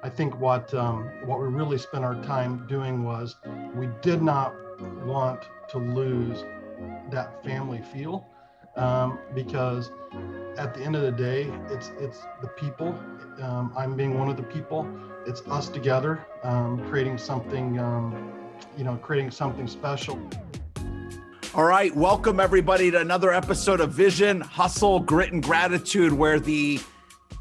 I think what um, what we really spent our time doing was we did not want to lose that family feel um, because at the end of the day, it's it's the people. Um, I'm being one of the people. It's us together, um, creating something, um, you know, creating something special. All right, welcome everybody to another episode of Vision, Hustle, Grit, and Gratitude, where the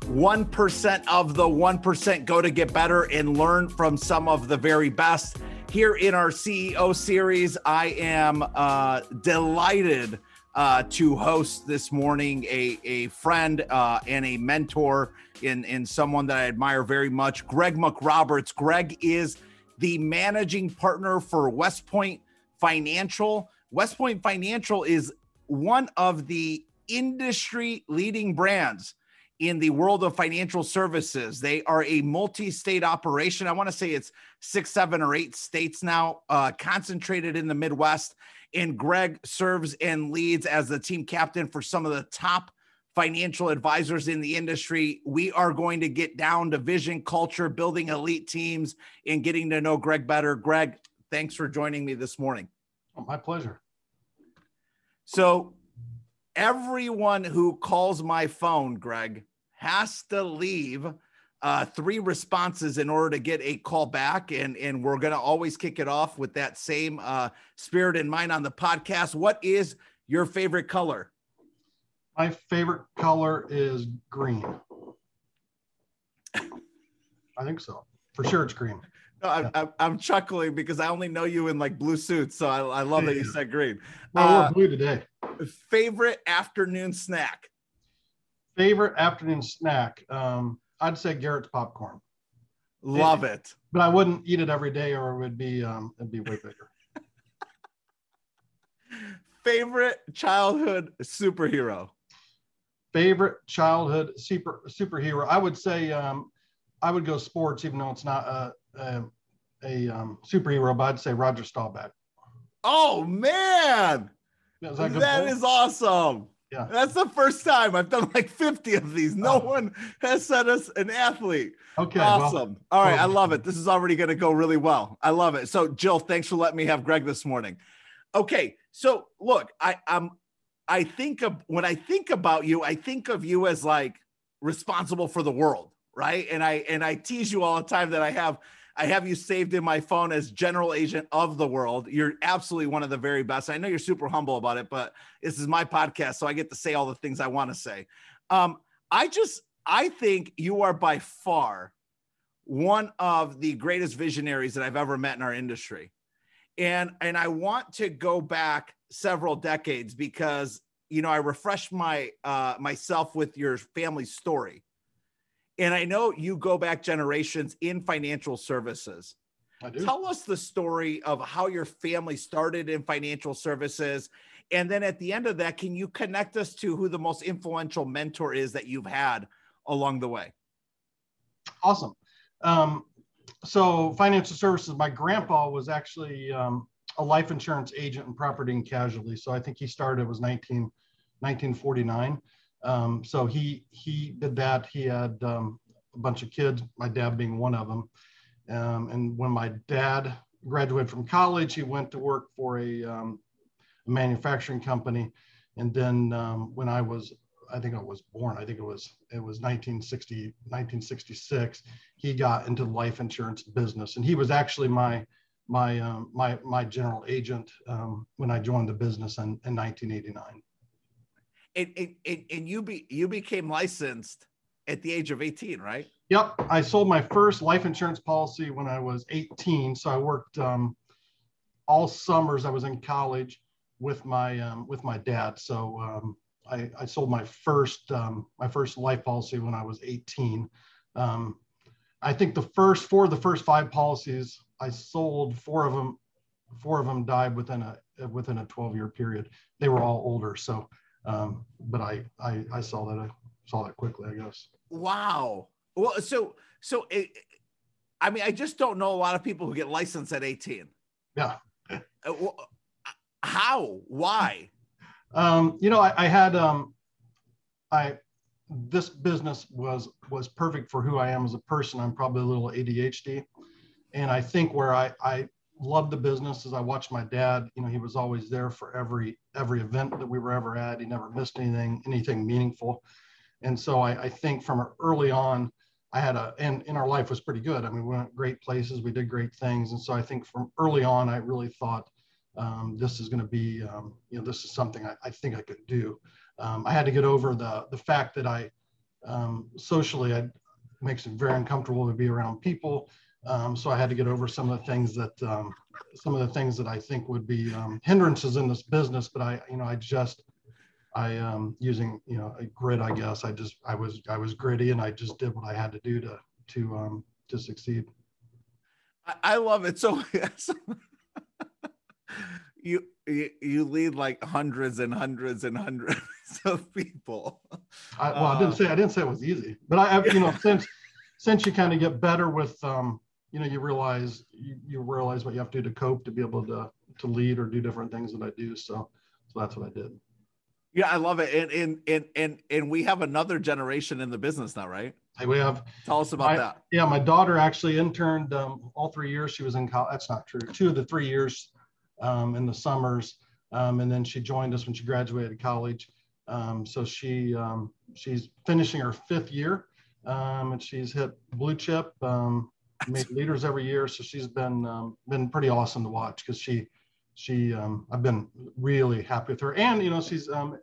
1% of the 1% go to get better and learn from some of the very best. Here in our CEO series, I am uh, delighted uh, to host this morning a, a friend uh, and a mentor in, in someone that I admire very much, Greg McRoberts. Greg is the managing partner for WestPoint Financial. WestPoint Financial is one of the industry leading brands in the world of financial services. They are a multi state operation. I want to say it's six, seven, or eight states now, uh, concentrated in the Midwest. And Greg serves and leads as the team captain for some of the top financial advisors in the industry. We are going to get down to vision, culture, building elite teams, and getting to know Greg better. Greg, thanks for joining me this morning. Oh, my pleasure. So, everyone who calls my phone, Greg, has to leave uh, three responses in order to get a call back. And, and we're going to always kick it off with that same uh, spirit in mind on the podcast. What is your favorite color? My favorite color is green. I think so. For sure, it's green. No, I'm, yeah. I'm, chuckling because I only know you in like blue suits. So I, I love yeah. that you said green. Well, uh, we're blue today. Favorite afternoon snack? Favorite afternoon snack? Um, I'd say Garrett's popcorn. Love it, it. But I wouldn't eat it every day or it would be um, it'd be way bigger. Favorite childhood superhero? Favorite childhood super superhero? I would say um, I would go sports, even though it's not a a, a um, superhero, but I'd say Roger Staubach. Oh man, yeah, that, that is awesome. Yeah. That's the first time I've done like 50 of these. No oh. one has sent us an athlete. Okay. Awesome. Well, All right. Well, I love it. This is already going to go really well. I love it. So, Jill, thanks for letting me have Greg this morning. Okay. So, look, I, I'm, I think of when I think about you, I think of you as like responsible for the world, right? And I, and I tease you all the time that I have I have you saved in my phone as general agent of the world. You're absolutely one of the very best. I know you're super humble about it, but this is my podcast, so I get to say all the things I want to say. Um, I just, I think you are by far one of the greatest visionaries that I've ever met in our industry. And, and I want to go back several decades because, you know, I refreshed my, uh, myself with your family story and I know you go back generations in financial services. Tell us the story of how your family started in financial services. And then at the end of that, can you connect us to who the most influential mentor is that you've had along the way? Awesome. Um, so, financial services, my grandpa was actually um, a life insurance agent in property and casualty. So, I think he started, it was 19, 1949. Um, so he he did that. He had um, a bunch of kids, my dad being one of them. Um, and when my dad graduated from college, he went to work for a, um, a manufacturing company. And then um, when I was, I think I was born, I think it was it was 1960 1966. He got into the life insurance business, and he was actually my my um, my my general agent when I joined the business in, in 1989 and, and, and you be you became licensed at the age of 18 right? Yep i sold my first life insurance policy when i was 18 so i worked um, all summers i was in college with my um, with my dad so um, I, I, sold my first um, my first life policy when i was 18 um, i think the first four of the first five policies i sold four of them four of them died within a within a 12 year period. They were all older so um, but I, I, I saw that I saw that quickly, I guess. Wow. Well, so so it, I mean, I just don't know a lot of people who get licensed at 18. Yeah. Uh, how? Why? Um, you know, I, I had um, I this business was was perfect for who I am as a person. I'm probably a little ADHD, and I think where I I loved the business as I watched my dad. You know, he was always there for every every event that we were ever at. He never missed anything anything meaningful, and so I, I think from early on, I had a and, in our life was pretty good. I mean, we went great places, we did great things, and so I think from early on, I really thought um, this is going to be um, you know this is something I, I think I could do. Um, I had to get over the the fact that I um, socially I makes it very uncomfortable to be around people. Um, so I had to get over some of the things that um, some of the things that I think would be um, hindrances in this business. But I, you know, I just I um, using you know a grit. I guess I just I was I was gritty and I just did what I had to do to to um, to succeed. I love it. So you you lead like hundreds and hundreds and hundreds of people. I, well, I didn't uh, say I didn't say it was easy, but I, you know, since since you kind of get better with, um, you know, you realize you, you realize what you have to do to cope to be able to to lead or do different things that I do. So, so that's what I did. Yeah, I love it, and and and and and we have another generation in the business now, right? Hey, we have. Tell us about my, that. Yeah, my daughter actually interned um, all three years. She was in college. That's not true. Two of the three years um, in the summers, um, and then she joined us when she graduated college. Um, so she um, she's finishing her fifth year, um, and she's hit blue chip, um, made leaders every year. So she's been um, been pretty awesome to watch because she she um, I've been really happy with her, and you know she's um,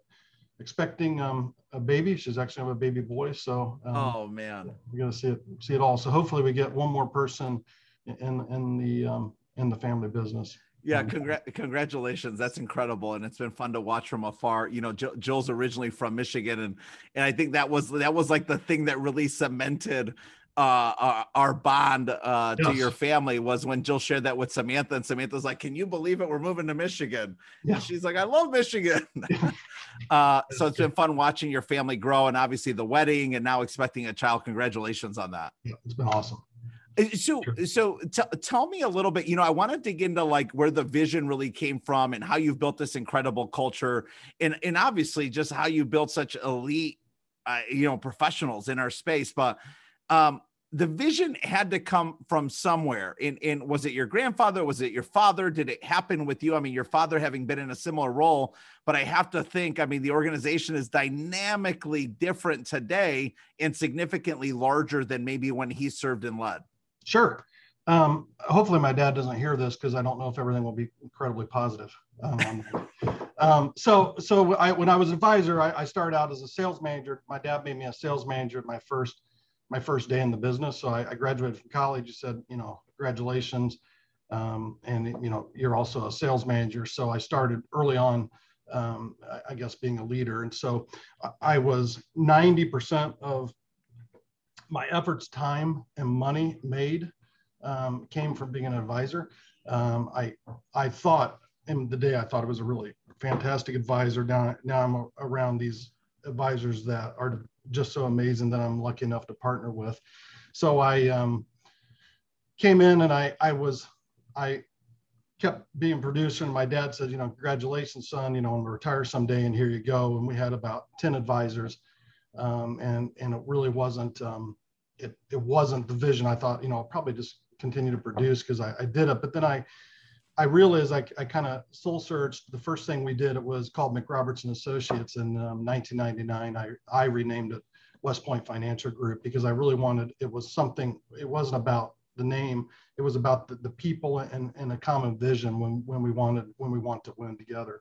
expecting um, a baby. She's actually have a baby boy. So oh man, we're gonna see it see it all. So hopefully we get one more person in in the um, in the family business. Yeah, congr- congratulations. That's incredible, and it's been fun to watch from afar. You know, Jill, Jill's originally from Michigan, and and I think that was that was like the thing that really cemented uh, our, our bond uh, yes. to your family was when Jill shared that with Samantha, and Samantha's like, "Can you believe it? We're moving to Michigan." Yeah. And she's like, "I love Michigan." uh, so it's been fun watching your family grow, and obviously the wedding, and now expecting a child. Congratulations on that. Yeah, it's been awesome. Uh, so, sure. so t- tell me a little bit. You know, I want to dig into like where the vision really came from and how you've built this incredible culture, and and obviously just how you built such elite, uh, you know, professionals in our space. But um, the vision had to come from somewhere. In in was it your grandfather? Was it your father? Did it happen with you? I mean, your father having been in a similar role, but I have to think. I mean, the organization is dynamically different today and significantly larger than maybe when he served and led. Sure. Um, hopefully, my dad doesn't hear this because I don't know if everything will be incredibly positive. Um, um, so, so I, when I was advisor, I, I, started out as a sales manager. My dad made me a sales manager at my first my first day in the business. So I, I graduated from college. He said, you know, congratulations, um, and you know, you're also a sales manager. So I started early on. Um, I guess being a leader, and so I was 90% of my efforts, time, and money made um, came from being an advisor. Um, I I thought in the day I thought it was a really fantastic advisor. Now now I'm around these advisors that are just so amazing that I'm lucky enough to partner with. So I um, came in and I I was I kept being producer and my dad said you know congratulations son you know i'm to retire someday and here you go and we had about 10 advisors um, and and it really wasn't um, it, it wasn't the vision. I thought, you know, I'll probably just continue to produce because I, I did it. But then I, I realized I, I kind of soul searched. The first thing we did, it was called McRoberts and Associates in um, 1999. I, I renamed it WestPoint Financial Group because I really wanted, it was something, it wasn't about the name, it was about the, the people and, and a common vision when, when we wanted, when we want to win together.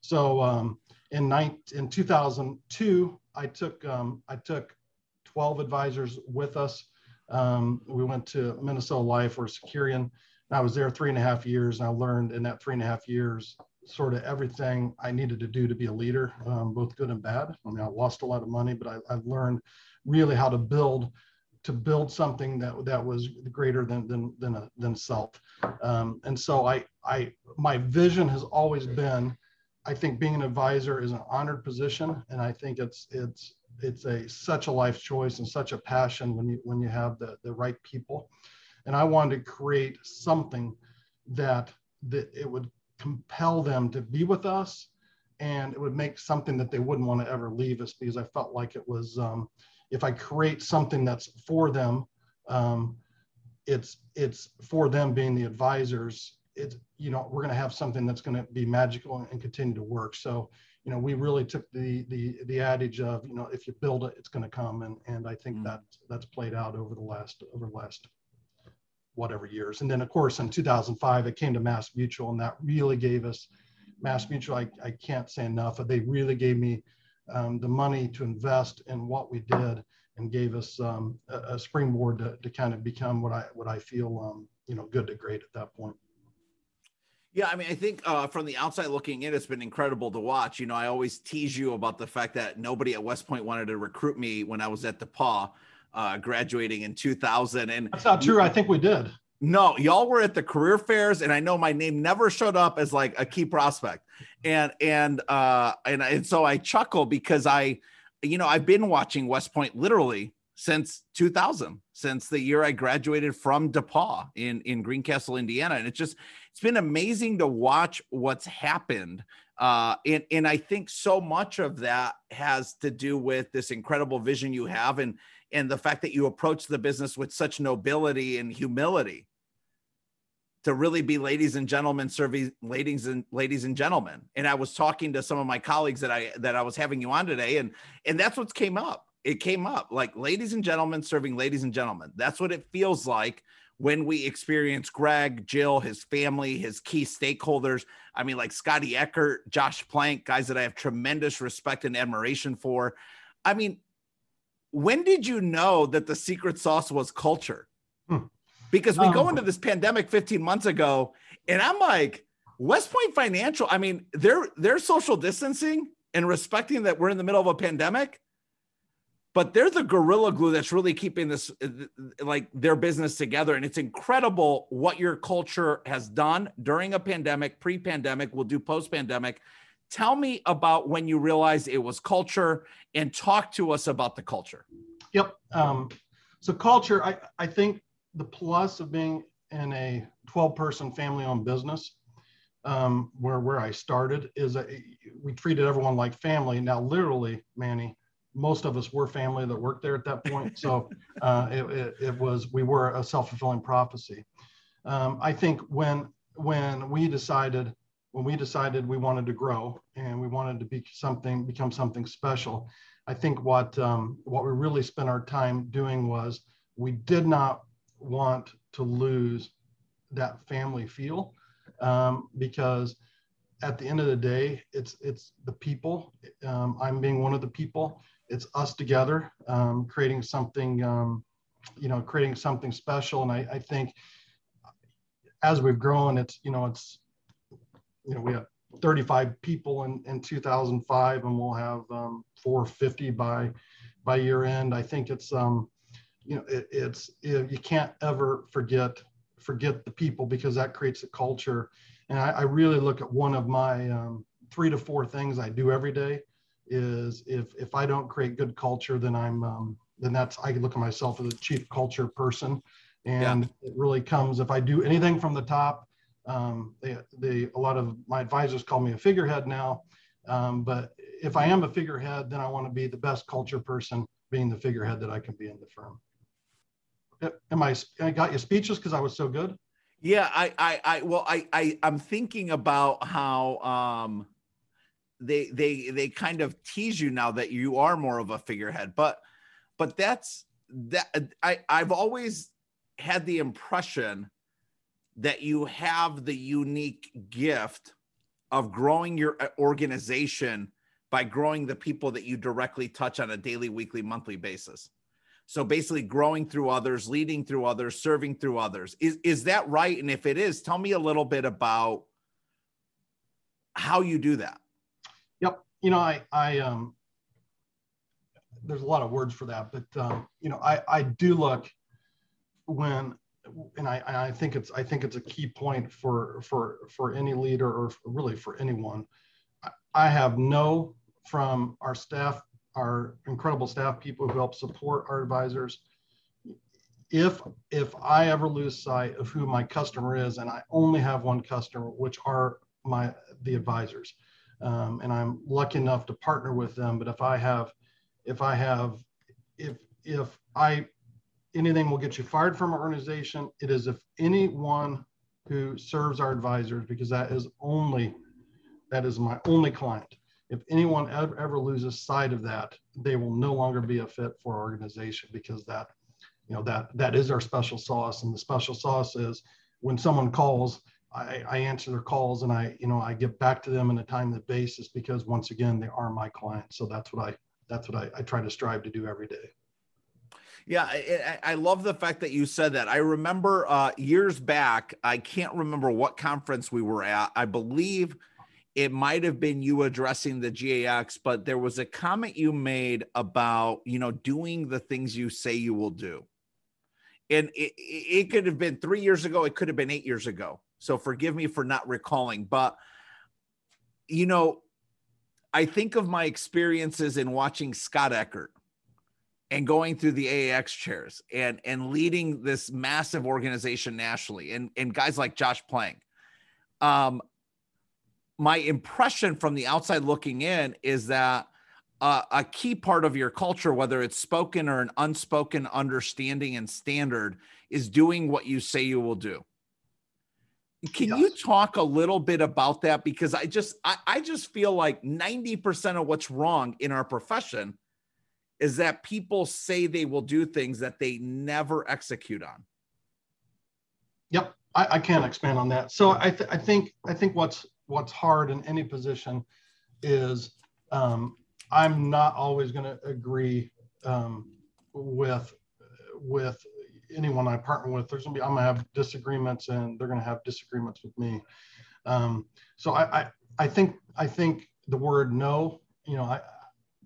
So um, in, in 2002, I took, um, I took 12 advisors with us. Um, we went to Minnesota Life or Securian. I was there three and a half years, and I learned in that three and a half years sort of everything I needed to do to be a leader, um, both good and bad. I mean, I lost a lot of money, but I, I've learned really how to build to build something that that was greater than than than, a, than self. Um, and so I I my vision has always been, I think being an advisor is an honored position, and I think it's it's it's a such a life choice and such a passion when you when you have the the right people and i wanted to create something that that it would compel them to be with us and it would make something that they wouldn't want to ever leave us because I felt like it was um, if I create something that's for them, um, it's it's for them being the advisors. It's you know we're going to have something that's going to be magical and, and continue to work. So you know we really took the the the adage of you know if you build it, it's going to come, and and I think mm. that that's played out over the last over the last whatever years. And then of course in 2005 it came to MassMutual, and that really gave us MassMutual. I, I can't say enough. They really gave me um, the money to invest in what we did and gave us um, a, a, springboard to, to kind of become what I what I feel um, you know good to great at that point. Yeah, I mean, I think uh, from the outside looking in, it's been incredible to watch. You know, I always tease you about the fact that nobody at WestPoint wanted to recruit me when I was at DePauw, uh, graduating in 2000. And that's not true. I think we did. No, y'all were at the career fairs, and I know my name never showed up as like a key prospect, and and uh and and so I chuckle because I, you know, I've been watching WestPoint literally since 2000, since the year I graduated from DePauw in in Greencastle, Indiana, and it's just it's been amazing to watch what's happened. Uh, and and I think so much of that has to do with this incredible vision you have, and and the fact that you approach the business with such nobility and humility to really be ladies and gentlemen serving ladies and ladies and gentlemen. And i was talking to some of my colleagues that i that i was having you on today and and that's what came up. It came up like ladies and gentlemen serving ladies and gentlemen. That's what it feels like when we experience greg jill his family his key stakeholders. I mean like scotty eckert josh plank guys that i have tremendous respect and admiration for. I mean when did you know that the secret sauce was culture? Hmm. Because we um, go into this pandemic 15 months ago and i'm like WestPoint financial i mean they're they're social distancing and respecting that we're in the middle of a pandemic but they're the gorilla glue that's really keeping this like their business together. And it's incredible what your culture has done during a pandemic pre-pandemic we'll do post-pandemic tell me about when you realized it was culture and talk to us about the culture yep um, so culture I, I think the plus of being in a 12 person family owned business um, where where I started is that we treated everyone like family. Now, literally, Manny, most of us were family that worked there at that point. So uh, it, it, it, was we were a self fulfilling prophecy. Um, I think when when we decided when we decided we wanted to grow and we wanted to be something become something special, I think what um, what we really spent our time doing was we did not want to lose that family feel um, because at the end of the day, it's it's the people. Um, I'm being one of the people. It's us together, um, creating something, um, you know, creating something special. And I, I, think as we've grown, it's you know, it's you know, we have 35 people in, in 2005, and we'll have um, 450 by by year end. I think it's um, you know it, it's it, you can't ever forget forget the people because that creates a culture and I, I really look at one of my um, three to four things i do every day is if if i don't create good culture then i'm um, then that's i look at myself as a chief culture person and yeah. it really comes if i do anything from the top um, they, they a lot of my advisors call me a figurehead now um, but if i am a figurehead then i want to be the best culture person being the figurehead that i can be in the firm am I, I got you speechless because I was so good? Yeah, I, I, I, well, I, I, I'm thinking about how, um, they, they, they kind of tease you now that you are more of a figurehead, but, but that's that. I, I've always had the impression that you have the unique gift of growing your uh, organization by growing the people that you directly touch on a daily, weekly, monthly basis. So basically growing through others, leading through others, serving through others. Is is that right? And if it is, tell me a little bit about how you do that. Yep. You know, I I um there's a lot of words for that, but um, you know, I I do look when and I, I think it's I think it's a key point for for for any leader or really for anyone. I have no from our staff our incredible staff people who help support our advisors. If if I ever lose sight of who my customer is, and I only have one customer, which are my the advisors, um, and I'm lucky enough to partner with them. But if I have, if I have, if if I anything will get you fired from our organization, it is if anyone who serves our advisors, because that is only that is my only client. If anyone ever, ever loses sight of that, they will no longer be a fit for our organization because that, you know, that that is our special sauce. And the special sauce is when someone calls, I, I answer their calls and I, you know, I get back to them on a timely basis because once again, they are my clients. So that's what I that's what I, I try to strive to do every day. Yeah, I, I, love the fact that you said that. I remember uh, years back, I can't remember what conference we were at. I believe it might have been you addressing the GAX, but there was a comment you made about, you know, doing the things you say you will do. And it, it could have been three years ago, it could have been eight years ago. So forgive me for not recalling. But, you know, I think of my experiences in watching Scott Eckert and going through the AAX chairs and and leading this massive organization nationally and and guys like Josh Plank. Um, my impression from the outside looking in is that uh, a key part of your culture, whether it's spoken or an unspoken understanding and standard, is doing what you say you will do. Can yes. you talk a little bit about that? Because I just I, I just feel like 90% of what's wrong in our profession is that people say they will do things that they never execute on. Yep, I, I can't expand on that. So I, th- I think I think what's what's hard in any position is um, I'm not always going to agree um, with with anyone I partner with. There's gonna be I'm gonna have disagreements, and they're gonna have disagreements with me. Um, so I, I I think I think the word no, you know, I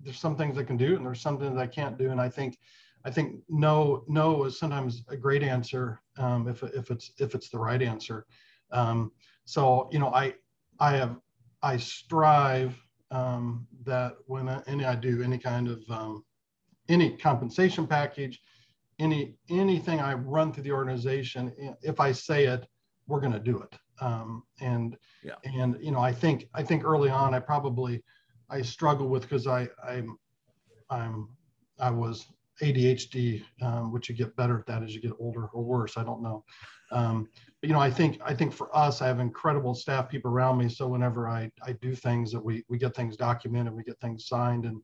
there's some things I can do, and there's some things I can't do, and I think I think no no is sometimes a great answer um, if if it's if it's the right answer. Um, so you know I I have I strive um, that when I, any I do any kind of um, any compensation package, any anything I run through the organization, if I say it, we're going to do it. Um, and yeah. and you know I think I think early on I probably I struggle with because I I'm I'm I was ADHD, um, which you get better at that as you get older or worse. I don't know. Um, but, you know, I think I think for us, I have incredible staff people around me. So whenever I, I do things that we we get things documented, we get things signed, and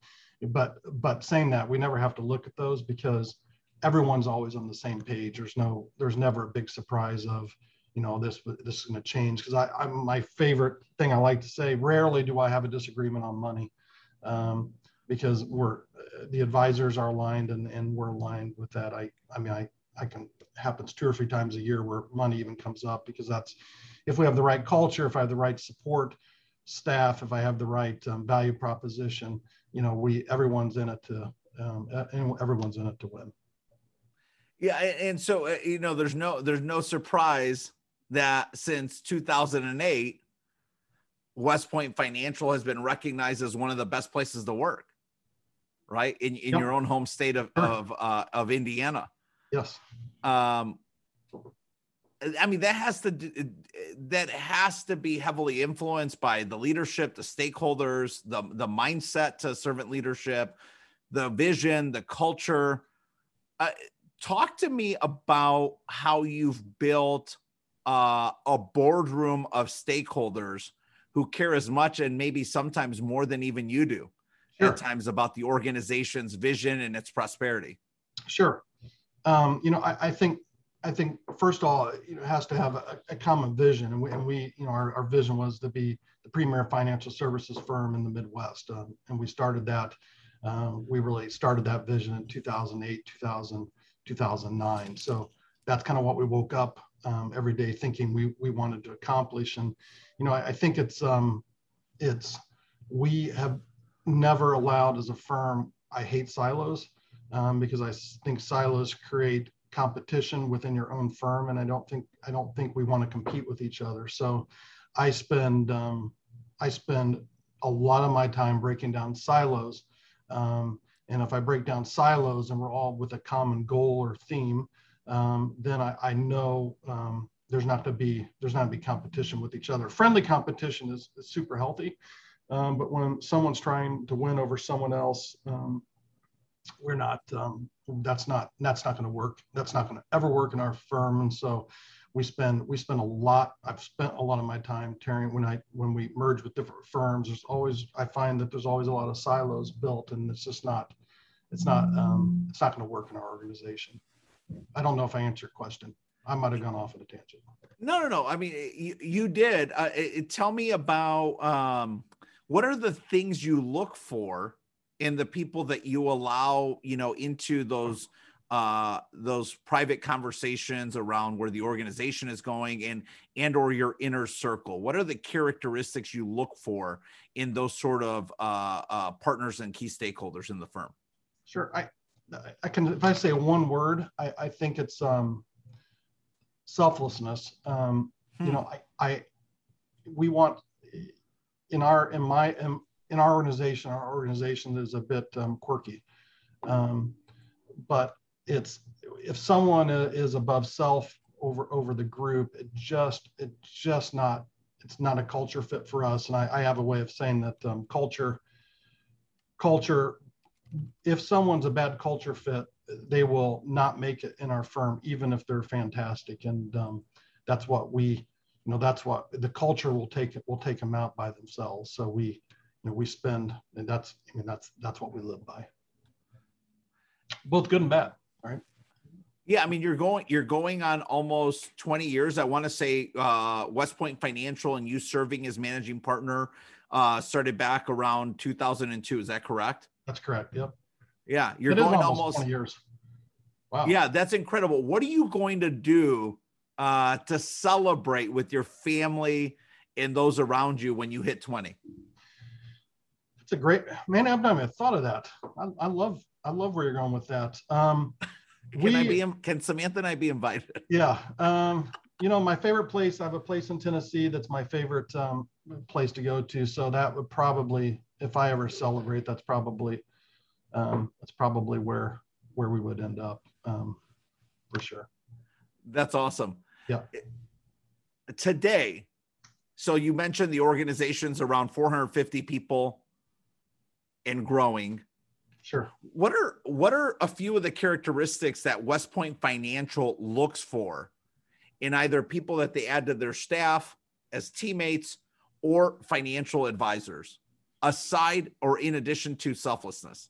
but but saying that we never have to look at those because everyone's always on the same page. There's no there's never a big surprise of you know this this is going to change because I I'm my favorite thing I like to say. Rarely do I have a disagreement on money. Um, because we're the advisors are aligned and, and we're aligned with that. I I mean I I can happens two or three times a year where money even comes up because that's if we have the right culture, if I have the right support staff, if I have the right um, value proposition, you know, we everyone's in it to um, everyone's in it to win. Yeah, and so uh, you know, there's no there's no surprise that since 2008, WestPoint Financial has been recognized as one of the best places to work right? In in yep. your own home state of sure. of uh, of Indiana. Yes. Um, I mean that has to that has to be heavily influenced by the leadership, the stakeholders, the the mindset to servant leadership, the vision, the culture. Uh, talk to me about how you've built uh, a boardroom of stakeholders who care as much and maybe sometimes more than even you do sure. at times about the organization's vision and its prosperity? Sure. Um, you know, I, I, think I think first of all, you know, it has to have a, a common vision, and we, and we, you know, our, our vision was to be the premier financial services firm in the Midwest, um, and we started that. Um, we really started that vision in 2008, 2000, 2009. So that's kind of what we woke up um, every day thinking we we wanted to accomplish, and you know, I, I think it's um, it's we have never allowed as a firm. I hate silos um, because I think silos create competition within your own firm, and I don't think I don't think we want to compete with each other. So, I spend um, I spend a lot of my time breaking down silos. Um, and if I break down silos and we're all with a common goal or theme, um, then I, I know um, there's not to be there's not to be competition with each other. Friendly competition is, is super healthy, Um, but when someone's trying to win over someone else, um, we're not. Um, that's not. That's not going to work. That's not going to ever work in our firm. And so, we spend we spend a lot. I've spent a lot of my time tearing when I when we merge with different firms. There's always I find that there's always a lot of silos built, and it's just not. It's not. Um, it's not going to work in our organization. I don't know if I answered your question. I might have gone off at a tangent. No, no, no. I mean, you, you did. Uh, it, tell me about um, what are the things you look for in the people that you allow, you know, into those uh, those private conversations around where the organization is going and and or your inner circle. What are the characteristics you look for in those sort of uh, uh, partners and key stakeholders in the firm? Sure. I I can if I say one word, I, I think it's um, selflessness. Um, hmm. You know, I, I we want in our in my in, in our organization, our organization is a bit um, quirky, um, but it's if someone is above self over over the group, it just it just not it's not a culture fit for us. And I, I have a way of saying that um, culture culture if someone's a bad culture fit, they will not make it in our firm, even if they're fantastic. And um, that's what we, you know, that's what the culture will take it will take them out by themselves. So we, you know, we spend, and that's, I mean, that's that's what we live by. Both good and bad, right? Yeah, I mean, you're going you're going on almost 20 years. I want to say uh, WestPoint Financial and you serving as managing partner uh, started back around 2002. Is that correct? That's correct. Yep. Yeah, you're going almost, almost years. Wow. Yeah, that's incredible. What are you going to do uh, to celebrate with your family and those around you when you hit 20? It's a great man. I've never thought of that. I, I, love I love where you're going with that. Um, can we, I be? Can Samantha and I be invited? Yeah. Um, you know, my favorite place. I have a place in Tennessee that's my favorite um, place to go to. So that would probably, if I ever celebrate, that's probably um, that's probably where where we would end up um, for sure. That's awesome. Yeah. Today, so you mentioned the organization's around 450 people and growing. Sure. What are what are a few of the characteristics that WestPoint Financial looks for in either people that they add to their staff as teammates or financial advisors, aside or in addition to selflessness?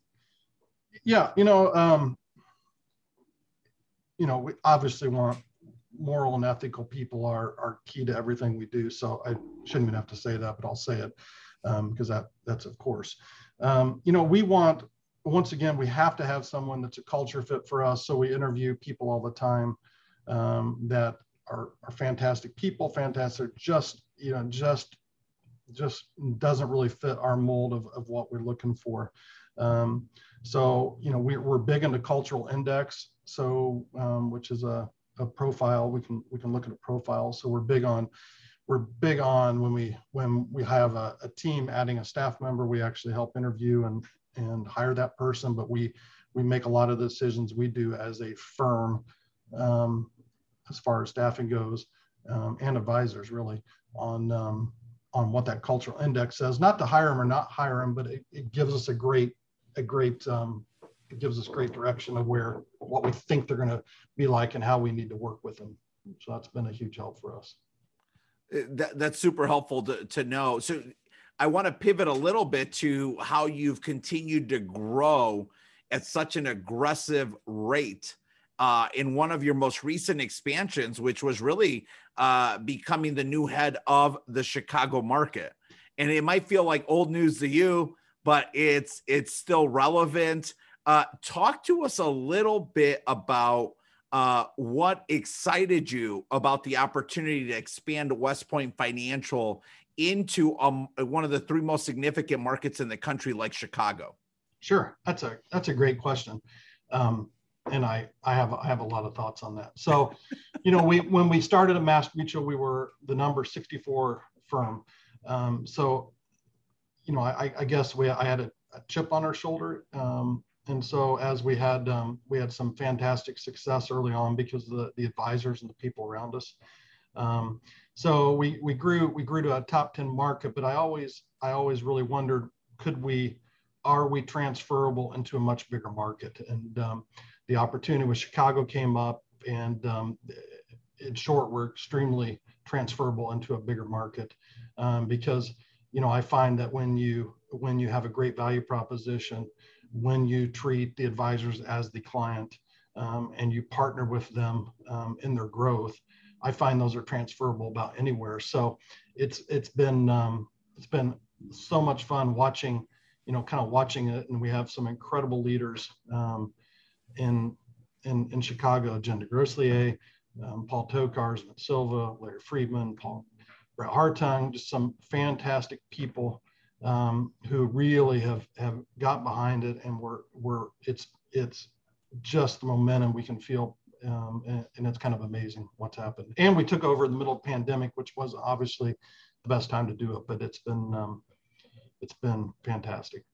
Yeah, you know, um, you know, we obviously want moral and ethical people are are key to everything we do. So I shouldn't even have to say that, but I'll say it because um, that that's of course. Um, you know, we want once again we have to have someone that's a culture fit for us. So we interview people all the time um, that are are fantastic people, fantastic. Just you know, just just doesn't really fit our mold of, of what we're looking for. Um, so, you know, we, we're big into cultural index. So, um, which is a, a profile, we can, we can look at a profile. So we're big on, we're big on when we, when we have a, a team adding a staff member, we actually help interview and, and hire that person, but we, we make a lot of the decisions we do as a firm um, as far as staffing goes um, and advisors really on um, on what that cultural index says not to hire them or not hire them but it, it gives us a great a great um, it gives us great direction of where what we think they're going to be like and how we need to work with them. So that's been a huge help for us. Uh, that, that's super helpful to, to know. So I want to pivot a little bit to how you've continued to grow at such an aggressive rate uh, in one of your most recent expansions, which was really uh, becoming the new head of the Chicago market. And it might feel like old news to you, but it's it's still relevant. Uh, talk to us a little bit about uh, what excited you about the opportunity to expand WestPoint Financial into um, one of the three most significant markets in the country, like Chicago. Sure, that's a that's a great question, um, and I I have I have a lot of thoughts on that. So, you know, we when we started at MassMutual, we were the number 64 firm. Um, so you know, I, I guess we I had a, a chip on our shoulder, um, and so as we had um, we had some fantastic success early on because of the, the advisors and the people around us. Um, so we we grew we grew to a top 10 market, but I always I always really wondered could we are we transferable into a much bigger market? And um, the opportunity with Chicago came up, and um, in short, we're extremely transferable into a bigger market um, because you know I find that when you when you have a great value proposition, when you treat the advisors as the client, um, and you partner with them um, in their growth, I find those are transferable about anywhere. So it's it's been um, it's been so much fun watching, you know, kind of watching it, and we have some incredible leaders um, in in in Chicago, Jen DeGrosslier, um, Paul Tokars, Silva, Larry Friedman, Paul Brett Hartung, just some fantastic people um, who really have have got behind it, and we're we're it's it's just the momentum we can feel um, and, and, it's kind of amazing what's happened. And we took over in the middle of the pandemic, which was obviously the best time to do it, but it's been um, it's been fantastic.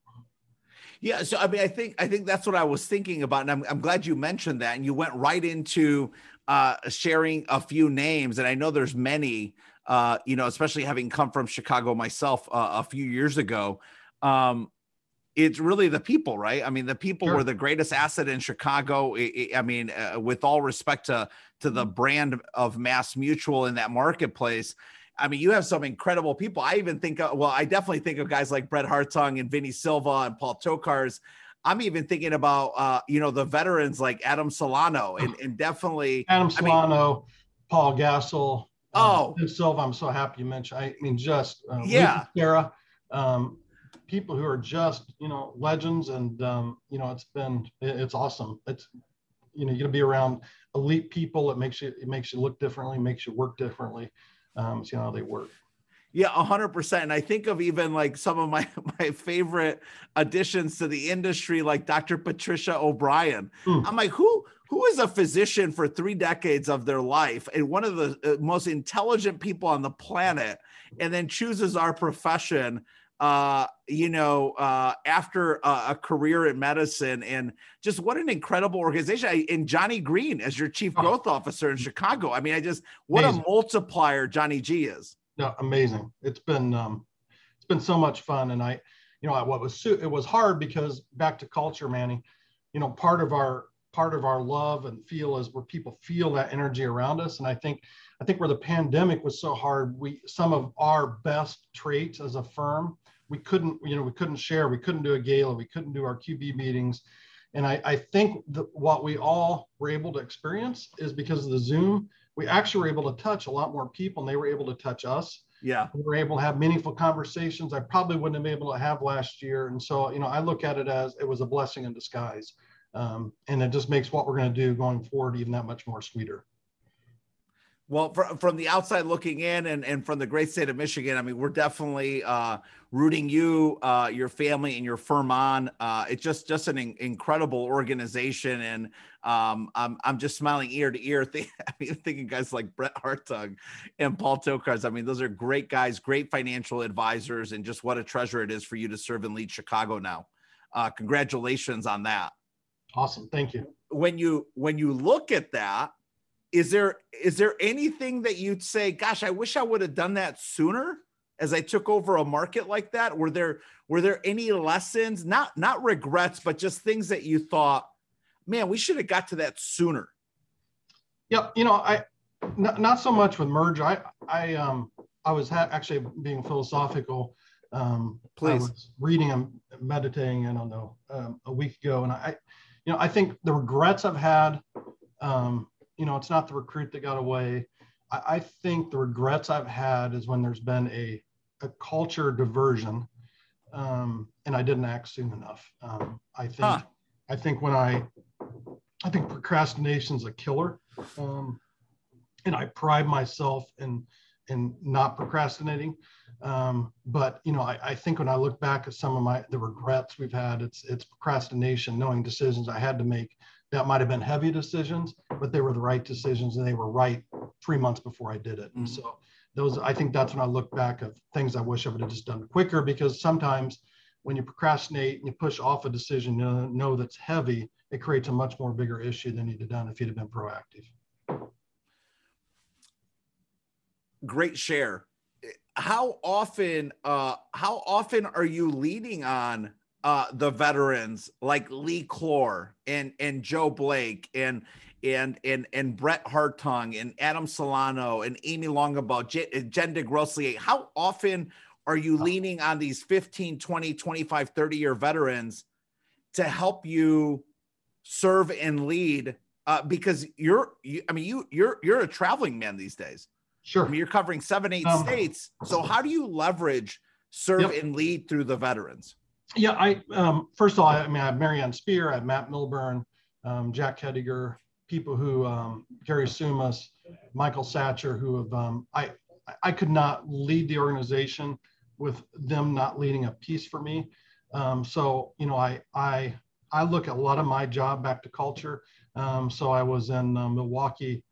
Yeah, so I mean, I think I think that's what I was thinking about, and I'm I'm glad you mentioned that, and you went right into uh, sharing a few names, and I know there's many, uh, you know, especially having come from Chicago myself uh, a few years ago. Um, it's really the people, right? I mean, the people sure. were the greatest asset in Chicago. I mean, uh, with all respect to to the mm-hmm. brand of MassMutual in that marketplace. I mean, you have some incredible people. I even think, of, well, I definitely think of guys like Brett Hartung and Vinny Silva and Paul Tokars. I'm even thinking about, uh, you know, the veterans like Adam Solano and, and definitely Adam Solano, I mean, Paul Gassel. Um, oh, Silva. I'm so happy you mentioned. I mean, just uh, yeah, Sarah. Um, people who are just you know legends and um, you know it's been it's awesome it's you know you got to be around elite people it makes you it makes you look differently makes you work differently um, see how they work yeah, hundred percent. And I think of even like some of my my favorite additions to the industry, like Dr. Patricia O'Brien. Mm. I'm like, who who is a physician for three decades of their life and one of the uh, most intelligent people on the planet, and then chooses our profession uh, you know, uh, after a, a, career in medicine, and just what an incredible organization. I, and Johnny Green as your chief oh. growth oh. officer in Chicago. I mean, I just what amazing. a multiplier Johnny G is. Yeah, amazing. It's been um, it's been so much fun, and I, you know, what was it was hard because back to culture, Manny. You know, part of our part of our love and feel is where people feel that energy around us, and I think I think where the pandemic was so hard, we some of our best traits as a firm we couldn't, you know, we couldn't share, we couldn't do a gala, we couldn't do our QB meetings. And I, I think that what we all were able to experience is because of the Zoom, we actually were able to touch a lot more people and they were able to touch us. Yeah. We were able to have meaningful conversations I probably wouldn't have been able to have last year. And so, you know, I look at it as it was a blessing in disguise. Um, and it just makes what we're going to do going forward even that much more sweeter. Well, from, from the outside looking in and, and from the great state of Michigan, I mean, we're definitely uh, rooting you, uh, your family, and your firm on. Uh, it's just just an in- incredible organization, and um, I'm I'm just smiling ear to ear. Think, I mean, thinking guys like Brett Hartung and Paul Tokars. I mean, those are great guys, great financial advisors, and just what a treasure it is for you to serve and lead Chicago now. Uh, congratulations on that. Awesome, thank you. When you when you look at that is there is there anything that you'd say gosh i wish i would have done that sooner as i took over a market like that were there were there any lessons not not regrets but just things that you thought man we should have got to that sooner yeah you know i not, not so much with merge i i um i was ha- actually being philosophical um please. I was reading and meditating i don't know um, a week ago and i you know i think the regrets i've had um you know, it's not the recruit that got away. I, I think the regrets I've had is when there's been a, a culture diversion um, and I didn't act soon enough. Um, I think, huh. I think when I, I think procrastination is a killer. Um, and I pride myself in, in not procrastinating. Um, but you know, I, I, think when I look back at some of my the regrets we've had, it's it's procrastination, knowing decisions I had to make that might have been heavy decisions, but they were the right decisions and they were right three months before I did it. And mm-hmm. so those, I think that's when I look back of things I wish I would have just done quicker because sometimes when you procrastinate and you push off a decision, you know, know that's heavy, it creates a much more bigger issue than you'd have done if you'd have been proactive. great share. How often, uh, how often are you leading on uh, the veterans like Lee Clore and and Joe Blake and and and and Brett Hartung and Adam Solano and Amy Longabaugh, Jen DeGrossier. How often are you leaning on these 15, 20, 25, 30 year veterans to help you serve and lead? Uh, because you're, you, I mean, you you're you're a traveling man these days. Sure. I mean, you're covering seven, eight um, states. So how do you leverage serve yep. and lead through the veterans? Yeah, I um, first of all, I mean, I have Marianne Spear, I have Matt Milburn, um, Jack Hediger, people who um, Gary Sumas, Michael Satcher, who have um, I I could not lead the organization with them not leading a piece for me. Um, so you know, I I I look at a lot of my job back to culture. Um, so I was in uh, Milwaukee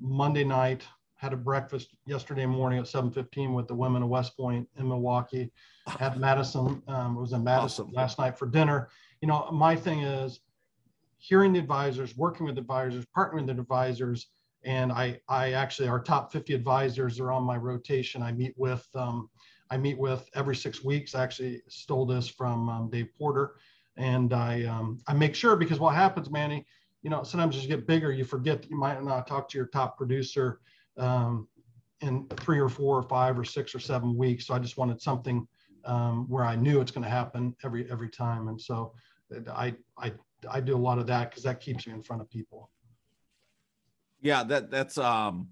Monday night had a breakfast yesterday morning at 7:15 with the women of WestPoint in Milwaukee. At Madison, um, it was in Madison awesome. last night for dinner. You know, my thing is hearing the advisors, working with advisors, partnering with advisors, and I, I actually our top 50 advisors are on my rotation. I meet with, um, I meet with every six weeks. I actually stole this from um, Dave Porter, and I, um, I make sure because what happens, Manny, you know, sometimes as you get bigger, you forget that you might not talk to your top producer um, in three or four or five or six or seven weeks. So I just wanted something um, where I knew it's going to happen every every time. And so I I I do a lot of that because that keeps me in front of people. Yeah, that that's um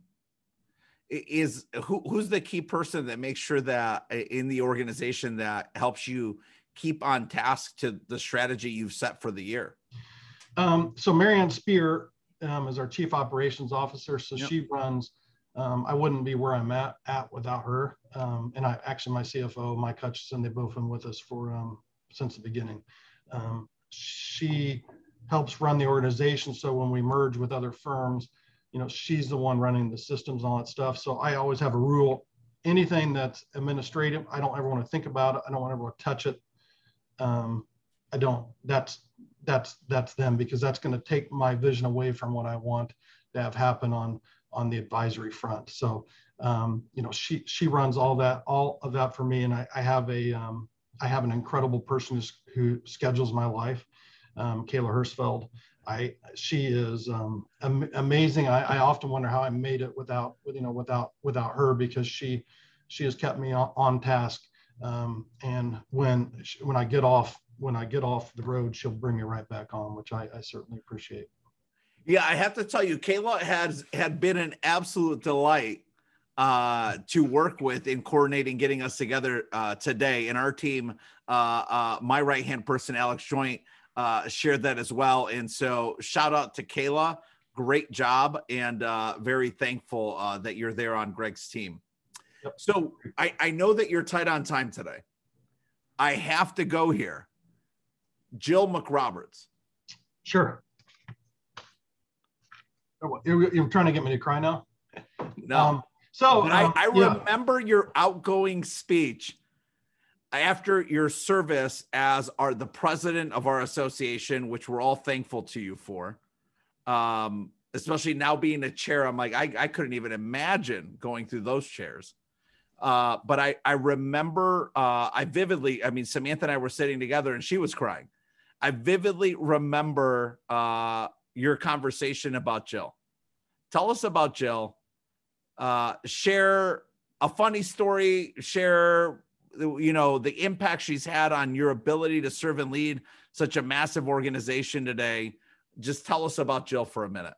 is who who's the key person that makes sure that uh, in the organization that helps you keep on task to the strategy you've set for the year? Um, so Marianne Spear um, is our chief operations officer. So yep. she runs um, I wouldn't be where I'm at, at without her. Um, and I actually, my CFO, Mike Hutchison, they've both been with us for um, since the beginning. Um, she helps run the organization. So when we merge with other firms, you know, she's the one running the systems and all that stuff. So I always have a rule: anything that's administrative, I don't ever want to think about it. I don't ever want to touch it. Um, I don't. That's that's that's them because that's going to take my vision away from what I want to have happen on on the advisory front. So, um, you know, she she runs all that all of that for me, and I, I have a um, I have an incredible person who, schedules my life, um, Kayla Hirschfeld. I she is um, am, amazing. I, I often wonder how I made it without you know without without her because she she has kept me on, on task. Um, and when when I get off when I get off the road, she'll bring me right back on, which I, I certainly appreciate. Yeah, I have to tell you, Kayla has had been an absolute delight uh, to work with in coordinating getting us together uh, today. And our team, uh, uh my right hand person, Alex Joint, uh, shared that as well. And so, shout out to Kayla. Great job, and uh, very thankful that you're there on Greg's team. Yep. So, I, I know that you're tight on time today. I have to go here. Jill McRoberts. Sure. You're, you're trying to get me to cry now? No. Um, so um, I, I yeah. remember your outgoing speech after your service as our the president of our association, which we're all thankful to you for. Um, especially now being a chair, I'm like, I, I couldn't even imagine going through those chairs. Uh, but I, I remember, uh, I vividly, I mean, Samantha and I were sitting together and she was crying. I vividly remember uh, your conversation about Jill. Tell us about Jill. Uh, share a funny story. Share, you know, the impact she's had on your ability to serve and lead such a massive organization today. Just tell us about Jill for a minute.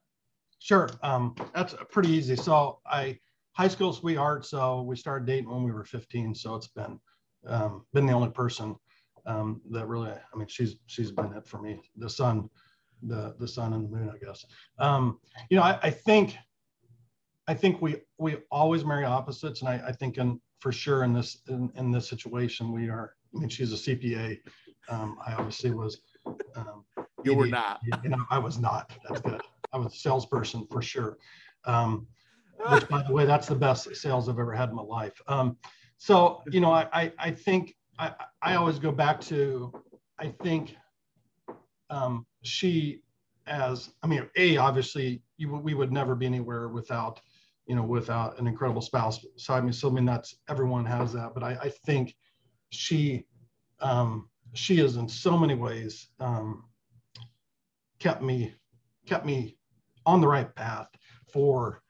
Sure. Um, that's pretty easy. So I high school sweetheart. So we started dating when we were 15. So it's been um, been the only person um, that really. I mean, she's she's been it for me. The sun the the sun and the moon, I guess. Um, you know, I, I, think I think we we always marry opposites, and I, I think in for sure in this in, in this situation we are. I mean, she's a CPA. Um, I obviously was. Um, you were not. You know, I was not. That's good. I was a salesperson for sure. Um, which, by the way, that's the best sales I've ever had in my life. Um, so, you know, I, I, I think I, I always go back to, I think um, she as i mean a obviously you, we would never be anywhere without you know, without an incredible spouse. Beside me. So I mean, that's everyone has that, but I, I think she um, she is in so many ways um, kept me kept me on the right path for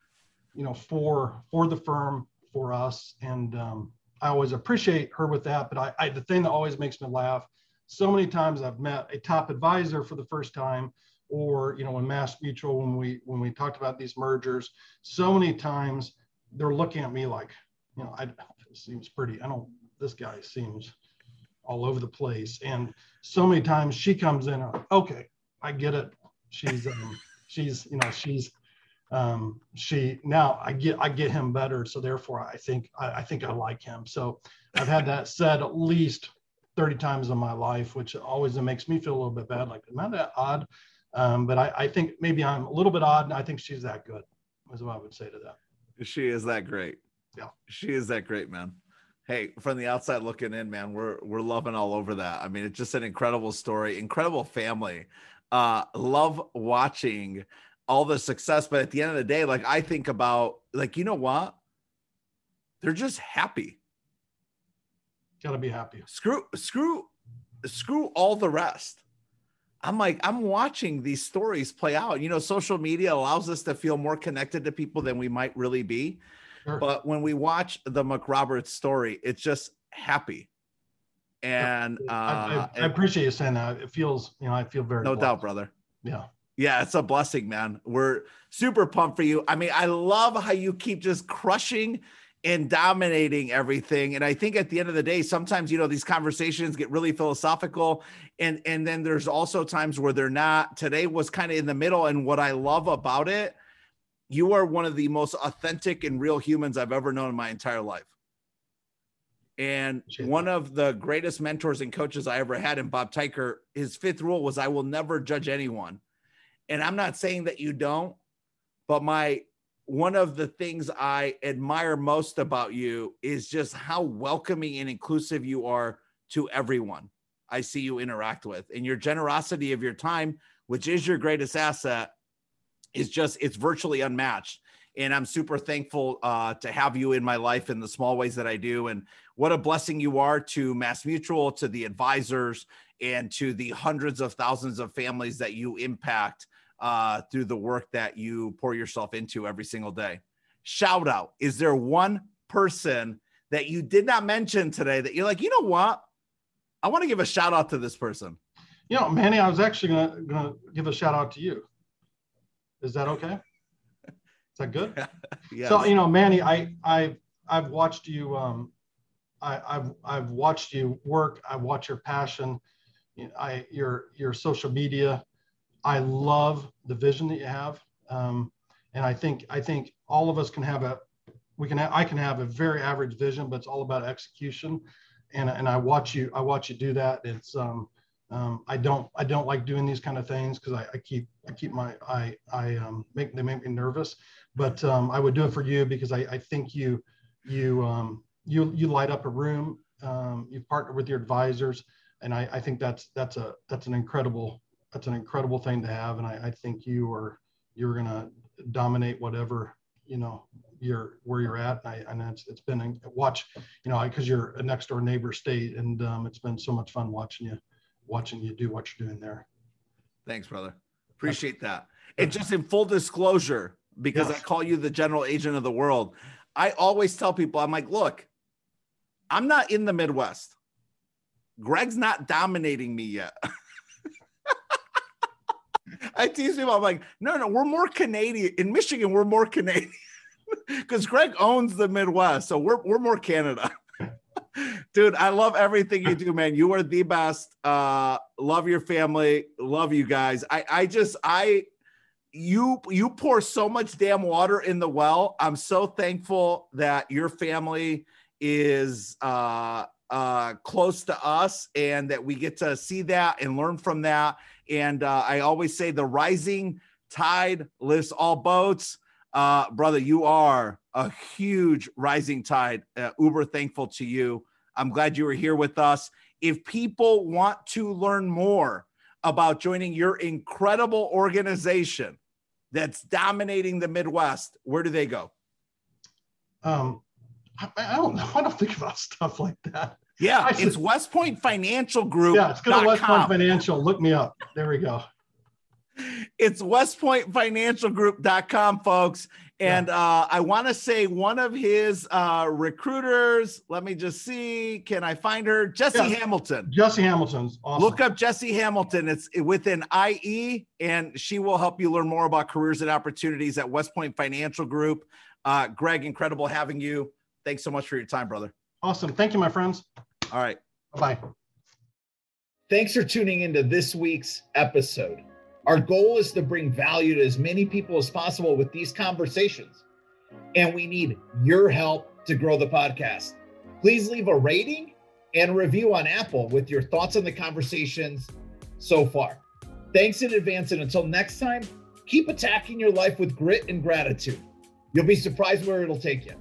you know for for the firm for us. And um, i always appreciate her with that. But I, I the thing that always makes me laugh so many times i've met a top advisor for the first time or you know when MassMutual when we when we talked about these mergers so many times they're looking at me like you know i it seems pretty i don't this guy seems all over the place. And so many times she comes in Like, okay i get it. She's um, she's you know she's um, she now I get I get him better, so therefore I think I, I, think I like him. So I've had that said at least 30 times in my life, which always makes me feel a little bit bad. Like, am I that odd? Um, but I, I think maybe I'm a little bit odd, and I think she's that good. Is what I would say to that. She is that great. Yeah, she is that great, man. Hey, from the outside looking in, man, we're we're loving all over that. I mean, it's just an incredible story, incredible family. Uh, love watching all the success, but at the end of the day, like I think about, like you know what, they're just happy. Gotta be happy. Screw, screw, screw all the rest. I'm like, I'm watching these stories play out. You know, social media allows us to feel more connected to people than we might really be. Sure. But when we watch the McRoberts story, it's just happy. And uh, I, I, I, appreciate you saying that. It feels, you know, I feel very no blessed. doubt, brother. Yeah. Yeah, it's a blessing, man. We're super pumped for you. I mean, I love how you keep just crushing and dominating everything. And I think at the end of the day, sometimes you know these conversations get really philosophical, and and then there's also times where they're not. Today was kind of in the middle, and what I love about it, you are one of the most authentic and real humans I've ever known in my entire life. And one of the greatest mentors and coaches I ever had in Bob Tyker, his fifth rule was I will never judge anyone. And I'm not saying that you don't, but my one of the things I admire most about you is just how welcoming and inclusive you are to everyone I see you interact with. And your generosity of your time, which is your greatest asset, is just it's virtually unmatched. And I'm super thankful uh, to have you in my life in the small ways that I do. And what a blessing you are to MassMutual, to the advisors, and to the hundreds of thousands of families that you impact uh, through the work that you pour yourself into every single day. Shout out. Is there one person that you did not mention today that you're like, you know what? I want to give a shout out to this person. You know, Manny, I was actually gonna gonna give a shout out to you. Is that okay? Is that good? yes. So you know, Manny, I I I've watched you. Um, I, I've I've watched you work. I watch your passion. I your your social media. I love the vision that you have, um, and I think I think all of us can have a we can have, I can have a very average vision, but it's all about execution. And and I watch you I watch you do that. It's um, um, I don't I don't like doing these kind of things because I, I, keep I keep my I I um, make they make me nervous. But um, I would do it for you because I, I think you you um, you you light up a room. Um, you partner with your advisors, and I, I think that's that's a that's an incredible that's an incredible thing to have. And I, I think you are you're going to dominate whatever you know you're where you're at. And, I, and it's it's been a watch you know because you're a next door neighbor state, and um, it's been so much fun watching you watching you do what you're doing there. Thanks, brother. Appreciate that. And just in full disclosure, because yes. I call you the general agent of the world, I always tell people, I'm like, look, I'm not in the Midwest. Greg's not dominating me yet. I tease people. I'm like, no, no, we're more Canadian in Michigan. We're more Canadian because Greg owns the Midwest, so we're we're more Canada. Dude, I love everything you do, man. You are the best. Uh, love your family. Love you guys. I I just I you you pour so much damn water in the well. I'm so thankful that your family is uh uh close to us and that we get to see that and learn from that and uh, I always say the rising tide lifts all boats. Uh, brother, you are a huge rising tide. Uh, uber thankful to you. I'm glad you were here with us. If people want to learn more about joining your incredible organization that's dominating the Midwest, where do they go? Um, I, I don't know. I don't think about stuff like that. Yeah, I it's WestPoint Financial Group. Yeah, it's go to WestPoint Financial. Look me up. There we go. It's westpointfinancialgroup.com, folks. And yeah. uh, I want to say one of his uh, recruiters, let me just see, can I find her? Jesse yeah. Hamilton. Jesse Hamilton's awesome. Look up Jesse Hamilton. It's within IE, and she will help you learn more about careers and opportunities at WestPoint Financial Group. Uh, Greg, incredible having you. Thanks so much for your time, brother. Awesome. Thank you, my friends. All right. Bye. Thanks for tuning into this week's episode. Our goal is to bring value to as many people as possible with these conversations. And we need your help to grow the podcast. Please leave a rating and review on Apple with your thoughts on the conversations so far. Thanks in advance. And until next time, keep attacking your life with grit and gratitude. You'll be surprised where it'll take you.